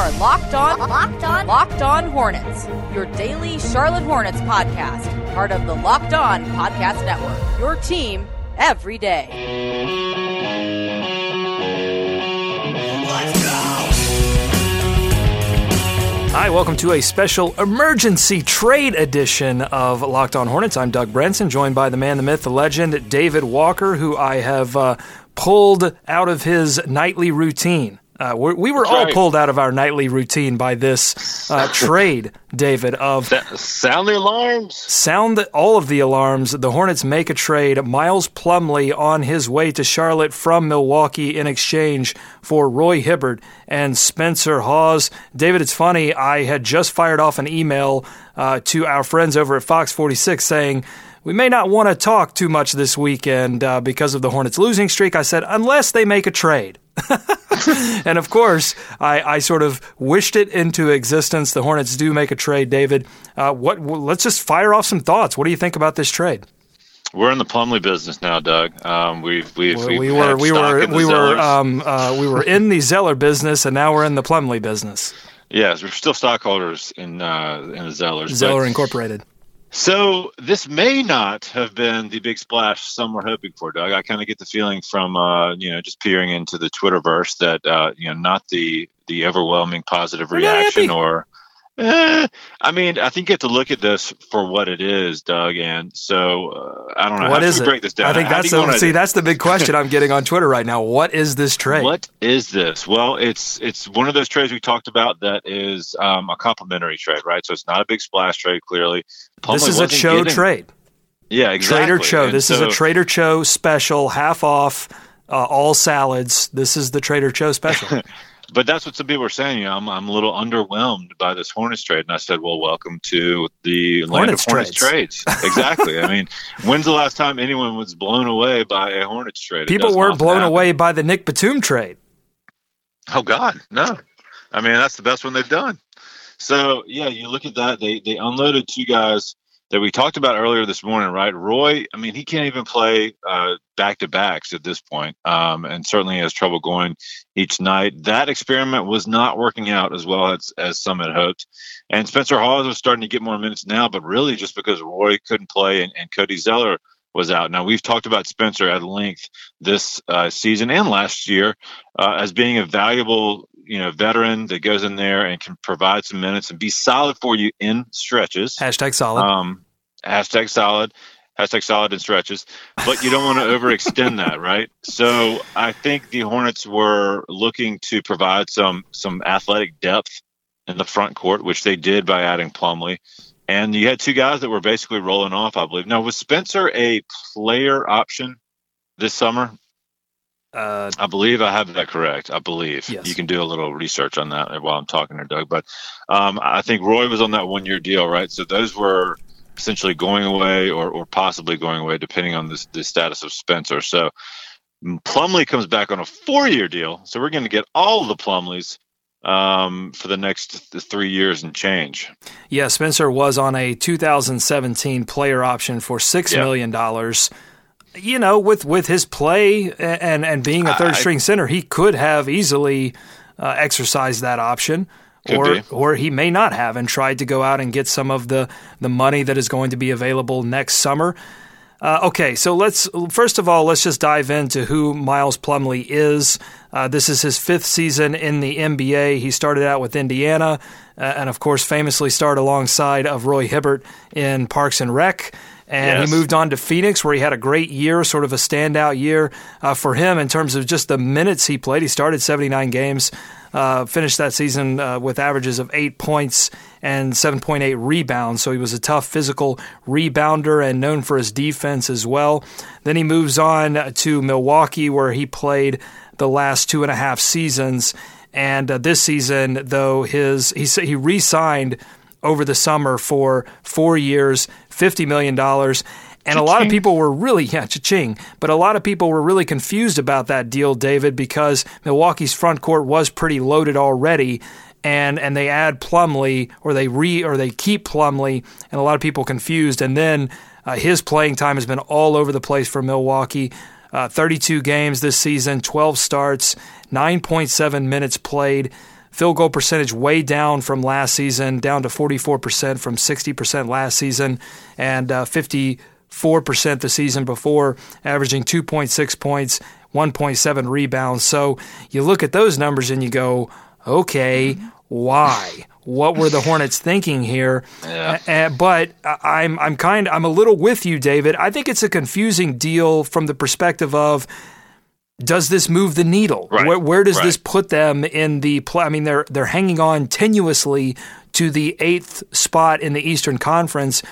are Locked On, Locked On, Locked On Hornets, your daily Charlotte Hornets podcast, part of the Locked On Podcast Network. Your team every day. Hi, welcome to a special emergency trade edition of Locked On Hornets. I'm Doug Branson, joined by the man, the myth, the legend, David Walker, who I have uh, pulled out of his nightly routine. Uh, we were all pulled out of our nightly routine by this uh, trade, David. Of sound the alarms. Sound all of the alarms. The Hornets make a trade. Miles Plumlee on his way to Charlotte from Milwaukee in exchange for Roy Hibbert and Spencer Hawes. David, it's funny. I had just fired off an email uh, to our friends over at Fox 46 saying we may not want to talk too much this weekend uh, because of the Hornets losing streak. I said, unless they make a trade. and of course, I, I, sort of wished it into existence. The Hornets do make a trade, David. Uh, what? Let's just fire off some thoughts. What do you think about this trade? We're in the Plumlee business now, Doug. Um, we've, we've, we, we were we were we were um, uh, we were in the Zeller business, and now we're in the Plumlee business. Yes, we're still stockholders in uh, in the Zellers. Zeller Incorporated. So this may not have been the big splash some were hoping for, Doug. I kind of get the feeling from uh, you know just peering into the Twitterverse that uh, you know not the the overwhelming positive reaction or Eh, I mean, I think you have to look at this for what it is, Doug. And so uh, I don't know. What How is it? Break this down. I think that's the, see that's the big question I'm getting on Twitter right now. What is this trade? What is this? Well, it's it's one of those trades we talked about that is um, a complimentary trade, right? So it's not a big splash trade. Clearly, Plumlee this is a Cho getting, trade. Yeah, exactly. Trader Cho. And this so, is a Trader Cho special, half off, uh, all salads. This is the Trader Cho special. but that's what some people are saying. You know, I'm, I'm a little underwhelmed by this Hornets trade, and I said, "Well, welcome to the land Hornets of Hornets trades." trades. exactly. I mean, when's the last time anyone was blown away by a Hornets trade? People weren't blown happen. away by the Nick Batum trade. Oh God, no! I mean, that's the best one they've done. So yeah, you look at that. They they unloaded two guys that we talked about earlier this morning, right? Roy, I mean, he can't even play back to backs at this point, um, and certainly has trouble going each night. That experiment was not working out as well as, as some had hoped. And Spencer Hawes was starting to get more minutes now, but really just because Roy couldn't play and, and Cody Zeller was out. Now we've talked about Spencer at length this uh, season and last year uh, as being a valuable you know veteran that goes in there and can provide some minutes and be solid for you in stretches. Hashtag solid. Um, hashtag solid. Hashtag solid in stretches, but you don't want to overextend that, right? So I think the Hornets were looking to provide some some athletic depth in the front court, which they did by adding Plumlee. And you had two guys that were basically rolling off, I believe. Now, was Spencer a player option this summer? Uh, I believe I have that correct. I believe yes. you can do a little research on that while I'm talking to Doug. But um, I think Roy was on that one year deal, right? So those were essentially going away or, or possibly going away, depending on this, the status of Spencer. So Plumlee comes back on a four year deal. So we're going to get all the Plumlees um, for the next th- three years and change. Yeah, Spencer was on a 2017 player option for six yeah. million dollars you know, with with his play and and being a third string center, he could have easily uh, exercised that option. or, be. or he may not have and tried to go out and get some of the, the money that is going to be available next summer. Uh, okay, so let's first of all let's just dive into who Miles Plumlee is. Uh, this is his fifth season in the NBA. He started out with Indiana, uh, and of course, famously starred alongside of Roy Hibbert in Parks and Rec and yes. he moved on to Phoenix, where he had a great year, sort of a standout year uh, for him in terms of just the minutes he played. He started 79 games, uh, finished that season uh, with averages of eight points and 7.8 rebounds. So he was a tough physical rebounder and known for his defense as well. Then he moves on to Milwaukee, where he played the last two and a half seasons. And uh, this season, though, his he he re-signed over the summer for four years, $50 million. And a lot of people were really, yeah, cha-ching. But a lot of people were really confused about that deal, David, because Milwaukee's front court was pretty loaded already. And, and they add Plumlee or they re or they keep Plumlee and a lot of people confused and then uh, his playing time has been all over the place for Milwaukee uh, 32 games this season 12 starts 9.7 minutes played field goal percentage way down from last season, down to 44% from 60% last season, and uh, 54% the season before, averaging 2.6 points, 1.7 rebounds. So you look at those numbers and you go, okay, why? What were the Hornets thinking here? Yeah. Uh, but I'm I'm kind I'm a little with you, David. I think it's a confusing deal from the perspective of does this move the needle? Right. Where, where does right. this put them in the play? I mean, they're they're hanging on tenuously to the eighth spot in the Eastern Conference.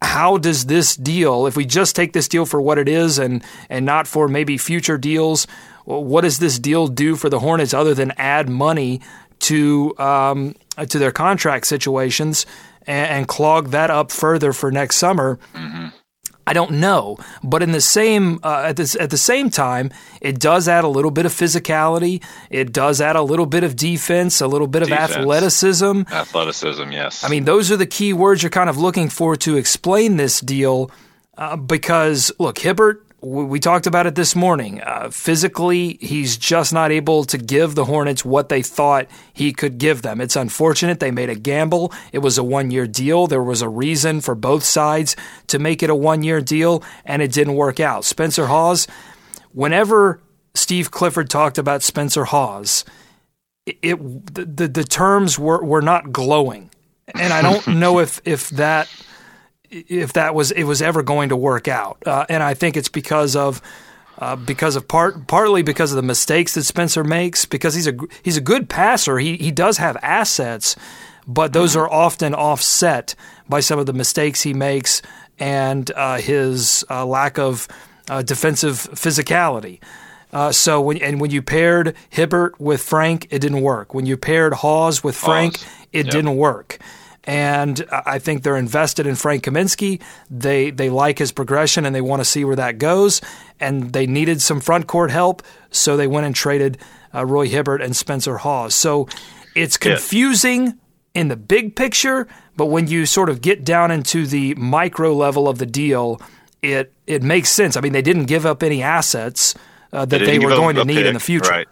How does this deal, if we just take this deal for what it is and and not for maybe future deals, what does this deal do for the Hornets other than add money to um, to their contract situations and, and, clog that up further for next summer? Mm-hmm. I don't know, but in the same uh, at this at the same time, it does add a little bit of physicality. It does add a little bit of defense, a little bit defense. of athleticism. Athleticism, yes. I mean, those are the key words you're kind of looking for to explain this deal. Uh, because look, Hibbert we talked about it this morning. Uh, physically, he's just not able to give the Hornets what they thought he could give them. It's unfortunate. They made a gamble. It was a one year deal. There was a reason for both sides to make it a one year deal, and it didn't work out. Spencer Hawes, whenever Steve Clifford talked about Spencer Hawes, it, it the, the, the terms were, were not glowing. And I don't know if, if that if that was it was ever going to work out. Uh, and I think it's because of uh, because of part partly because of the mistakes that Spencer makes. Because he's a he's a good passer. He he does have assets, but those are often offset by some of the mistakes he makes and uh, his uh, lack of uh, defensive physicality. Uh, so when and when you paired Hibbert with Frank, it didn't work. When you paired Hawes with Frank, Hawes. it Yep. didn't work and I think they're invested in Frank Kaminsky. They they like his progression and they want to see where that goes. And they needed some front court help, so they went and traded uh, Roy Hibbert and Spencer Hawes. So it's confusing in the big picture, but when you sort of get down into the micro level of the deal, it it makes sense. I mean, they didn't give up any assets uh, that they, didn't were going to need pick, in the future. Right.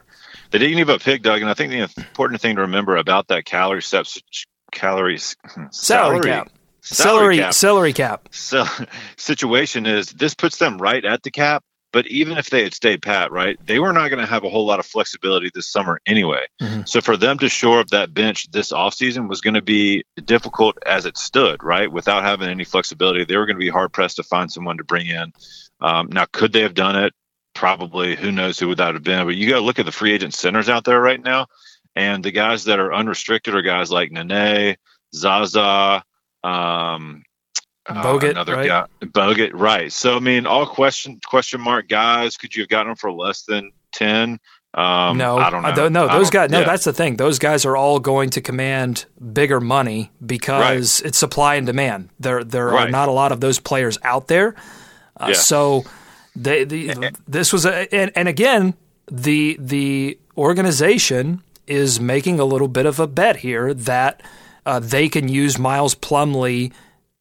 They didn't give up pick, Doug, and I think the important thing to remember about that calorie steps calories Salary cap. salary Celery cap celery cap. so, situation is this puts them right at the cap. But even if they had stayed pat, right, they were not going to have a whole lot of flexibility this summer anyway. Mhm. So for them to shore up that bench this offseason was going to be difficult as it stood, right? Without having any flexibility, they were going to be hard pressed to find someone to bring in. Um, now, could they have done it? Probably. Who knows who would that have been? But you got to look at the free agent centers out there right now. And the guys that are unrestricted are guys like Nene, Zaza, um, uh, Bogut, another right? guy, Bogut, right? So I mean, all question question mark guys. Could you have gotten them for less than ten? Um, no, I don't know. no, those guys. No, yeah. that's the thing. Those guys are all going to command bigger money because it's supply and demand. There, there are not a lot of those players out there. Uh, Yeah. So, they, the, this was a, and, and again, the the organization is making a little bit of a bet here that uh, they can use Miles Plumlee.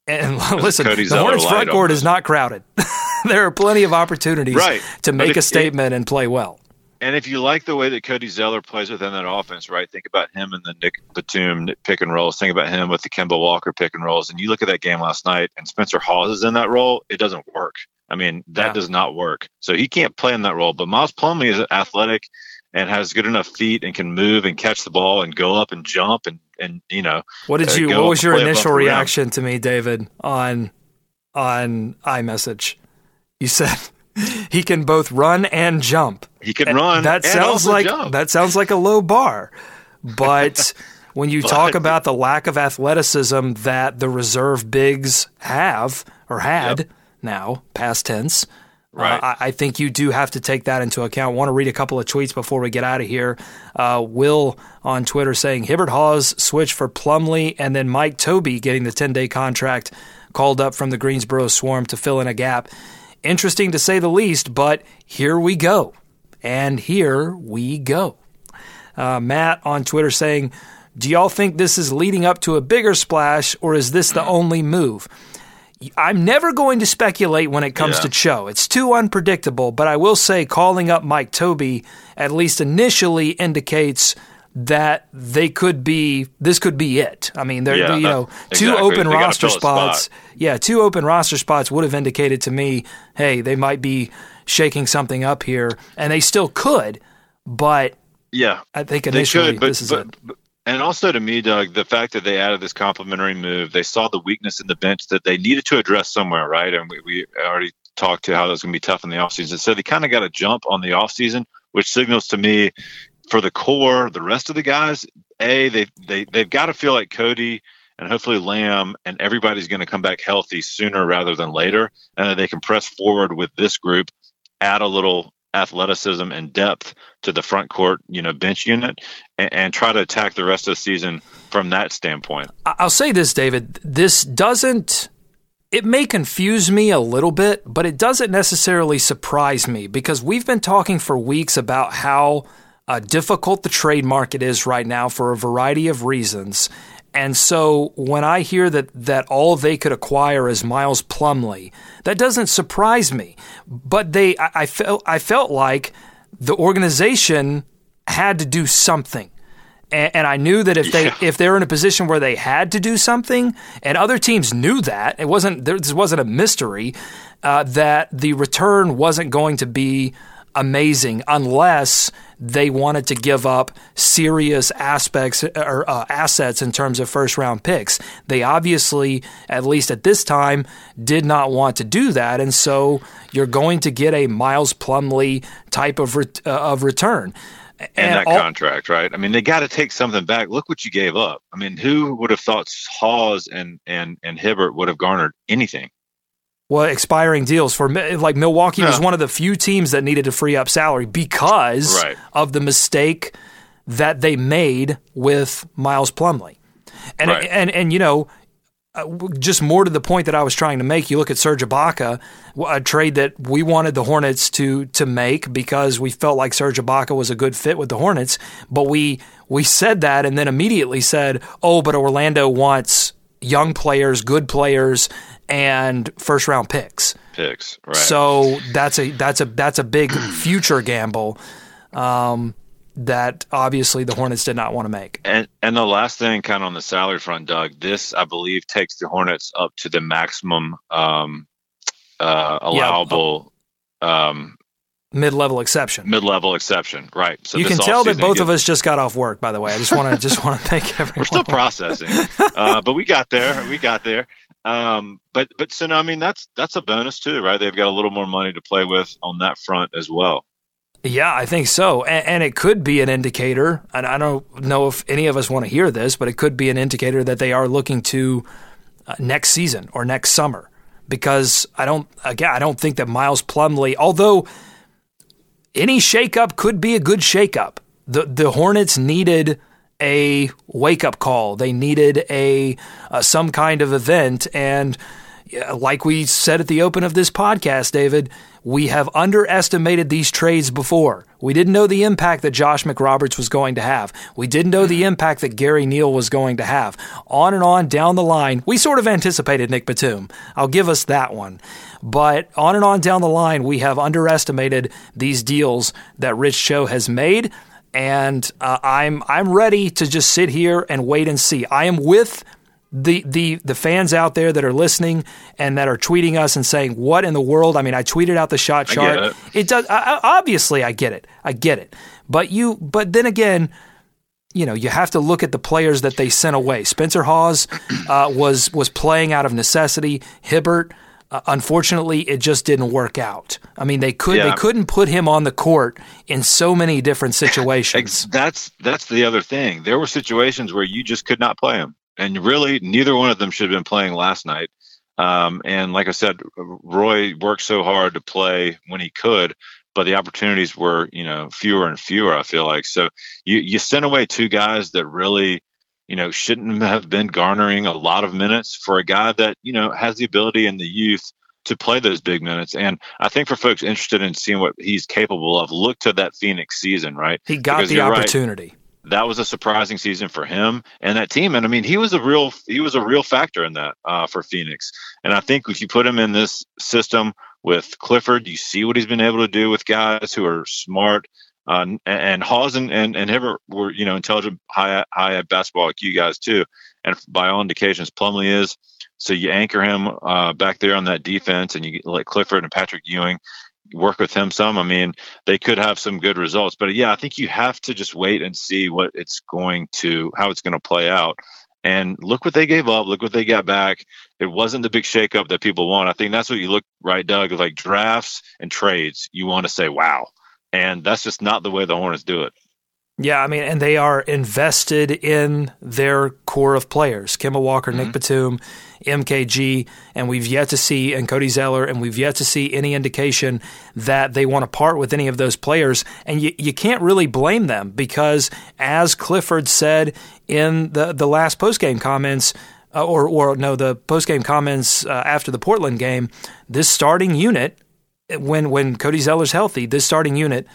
And listen, Cody the Hornets front court is not crowded. there are plenty of opportunities Right. to make if- a statement and play well. And if you like the way that Cody Zeller plays within that offense, right? Think about him and the Nick Batum pick and rolls. Think about him with the Kemba Walker pick and rolls. And you look at that game last night, and Spencer Hawes is in that role. It doesn't work. I mean, that Yeah. does not work. So he can't play in that role. But Miles Plumlee is an athletic and has good enough feet and can move and catch the ball and go up and jump and and you know What did uh, you? go What was your initial reaction to me, David, on on iMessage? You said he can both run and jump. he can And run. That sounds like jump. that sounds like a low bar, but when you talk about the lack of athleticism that the reserve bigs have or had now, past tense. Right. Uh, I, I think you do have to take that into account. want to read a couple of tweets before we get out of here. Uh, Will on Twitter saying Hibbert Hawes switch for Plumlee, and then Mike Tobey getting the 10 day contract called up from the Greensboro Swarm to fill in a gap. Interesting to say the least, but here we go. And here we go. Uh, Matt on Twitter saying, Do y'all think this is leading up to a bigger splash, or is this the only move? I'm never going to speculate when it comes Yeah. to Cho. It's too unpredictable, but I will say calling up Mike Tobey at least initially indicates that they could be this could be it. I mean, there yeah, you know, two exactly. open roster spots. Spot. Yeah, two open roster spots would have indicated to me, hey, they might be shaking something up here, and they still could, but yeah, I think initially could, but, this is but, it. But, and also to me, Doug, the fact that they added this complimentary move, they saw the weakness in the bench that they needed to address somewhere, right? And we, we already talked to how that's going to be tough in the offseason. So they kind of got a jump on the offseason, which signals to me for the core, the rest of the guys, A, they, they, they've got to feel like Cody and hopefully Lamb and everybody's going to come back healthy sooner rather than later. And that they can press forward with this group, add a little athleticism and depth to the front court, you know, bench unit, and, and, try to attack the rest of the season from that standpoint. I'll say this, David. This doesn't. It may confuse me a little bit, but it doesn't necessarily surprise me because we've been talking for weeks about how uh, difficult the trade market is right now for a variety of reasons. And so when I hear that that all they could acquire is Miles Plumlee, that doesn't surprise me. But they, I, I felt, I felt like the organization had to do something. And, and I knew that if they yeah. if they're in a position where they had to do something, and other teams knew that it wasn't this wasn't a mystery uh, that the return wasn't going to be amazing unless they wanted to give up serious aspects or uh, assets in terms of first round picks. They obviously, at least at this time, did not want to do that, and so you're going to get a Miles Plumlee type of re- uh, of return. And, and that all- contract, right? I mean, they got to take something back. Look what you gave up. I mean, who would have thought Hawes and and and Hibbert would have garnered anything? Well, expiring deals for like Milwaukee yeah. was one of the few teams that needed to free up salary because right. of the mistake that they made with Miles Plumlee. And right. and and you know, uh, just more to the point that I was trying to make, you look at Serge Ibaka, a trade that we wanted the Hornets to to make because we felt like Serge Ibaka was a good fit with the Hornets, but we we said that and then immediately said, "Oh, but Orlando wants young players, good players, and first round picks. Picks, right? So that's a that's a that's a big future gamble. Um, that obviously the Hornets did not want to make. And and the last thing, kind of on the salary front, Doug, this I believe takes the Hornets up to the maximum um, uh, allowable um, mid-level exception. Mid-level exception, right? So you can tell that both of us just got off work. By the way, I just want to just want to thank everyone. We're still processing, uh, but we got there. We got there. Um, but but so no, I mean that's that's a bonus too, right? They've got a little more money to play with on that front as well. Yeah, I think so, and, and it could be an indicator. And I don't know if any of us want to hear this, but it could be an indicator that they are looking to uh, next season or next summer. Because I don't again, I don't think that Miles Plumlee, although any shakeup could be a good shakeup. The the Hornets needed a wake up call. They needed a uh, some kind of event and like we said at the open of this podcast, David, we have underestimated these trades before. We didn't know the impact that Josh McRoberts was going to have. We didn't know the impact that Gary Neal was going to have. On and on down the line, we sort of anticipated Nick Batum. I'll give us that one. But on and on down the line, we have underestimated these deals that Rich Cho has made. And uh, I'm I'm ready to just sit here and wait and see. I am with the the the fans out there that are listening and that are tweeting us and saying what in the world? I mean i tweeted out the shot chart. it. it. does I, obviously i get it. I get it. But you but then again you know you have to look at the players that they sent away. Spencer hawes uh, was was playing out of necessity. Hibbert uh, unfortunately it just didn't work out. I mean they could yeah. they couldn't put him on the court in so many different situations. That's that's the other thing. There were situations where you just could not play him and really neither one of them should have been playing last night. Um, and like I said, Roy worked so hard to play when he could, but the opportunities were, you know, fewer and fewer. I feel like so you you sent away two guys that really, you know, shouldn't have been garnering a lot of minutes for a guy that you know has the ability and the youth to play those big minutes. And I think for folks interested in seeing what he's capable of, look to that Phoenix season, right? He got because the opportunity. Right, that was a surprising season for him and that team. And I mean, he was a real he was a real factor in that uh, for Phoenix. And I think if you put him in this system with Clifford, you see what he's been able to do with guys who are smart, Uh, and Hawes and, and, and Hibbert were, you know, intelligent, high, high basketball IQ guys too. And by all indications, Plumlee is. So you anchor him uh, back there on that defense and you let Clifford and Patrick Ewing work with him some. I mean, they could have some good results. But yeah, I think you have to just wait and see what it's going to, how it's going to play out. And look what they gave up. Look what they got back. It wasn't the big shakeup that people want. I think that's what you look right, Doug, like drafts and trades. You want to say, wow, and that's just not the way the Hornets do it. Yeah, I mean, and they are invested in their core of players: Kemba Walker, mm-hmm. Nick Batum, MKG, and we've yet to see, and Cody Zeller, and we've yet to see any indication that they want to part with any of those players. And you, you can't really blame them because, as Clifford said in the the last postgame comments, uh, or or no, the postgame comments uh, after the Portland game, this starting unit when when Cody Zeller's healthy, this starting unit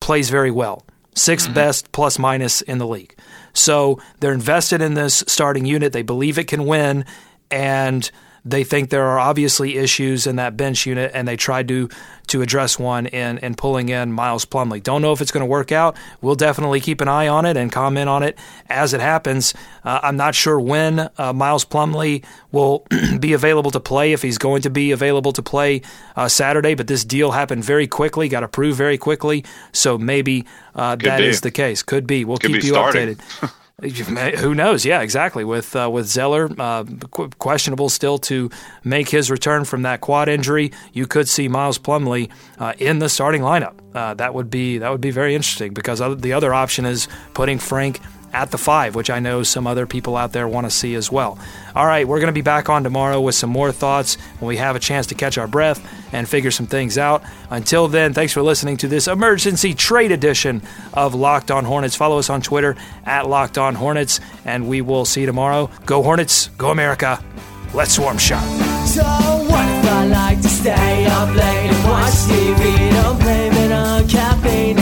plays very well. 6th mm-hmm. best plus minus in the league. So they're invested in this starting unit. They believe it can win, and they think there are obviously issues in that bench unit, and they tried to to address one in in pulling in Miles Plumlee. Don't know if it's going to work out. We'll definitely keep an eye on it and comment on it as it happens. Uh, I'm not sure when uh, Miles Plumlee will be available to play, if he's going to be available to play uh, Saturday. But this deal happened very quickly, got approved very quickly, so maybe uh, that be. is the case. Could be. We'll Could keep be you starting. updated. Who knows? Yeah, exactly. With uh, with Zeller uh, questionable still to make his return from that quad injury, you could see Miles Plumlee uh, in the starting lineup. Uh, that would be that would be very interesting because the other option is putting Frank at the five, which I know some other people out there want to see as well. All right, we're going to be back on tomorrow with some more thoughts when we have a chance to catch our breath and figure some things out. Until then, thanks for listening to this emergency trade edition of Locked On Hornets. Follow us on Twitter at Locked On Hornets, and we will see you tomorrow. Go Hornets, go America. Let's swarm shop. So what if I like to stay up late and watch TV? Don't blame it on caffeine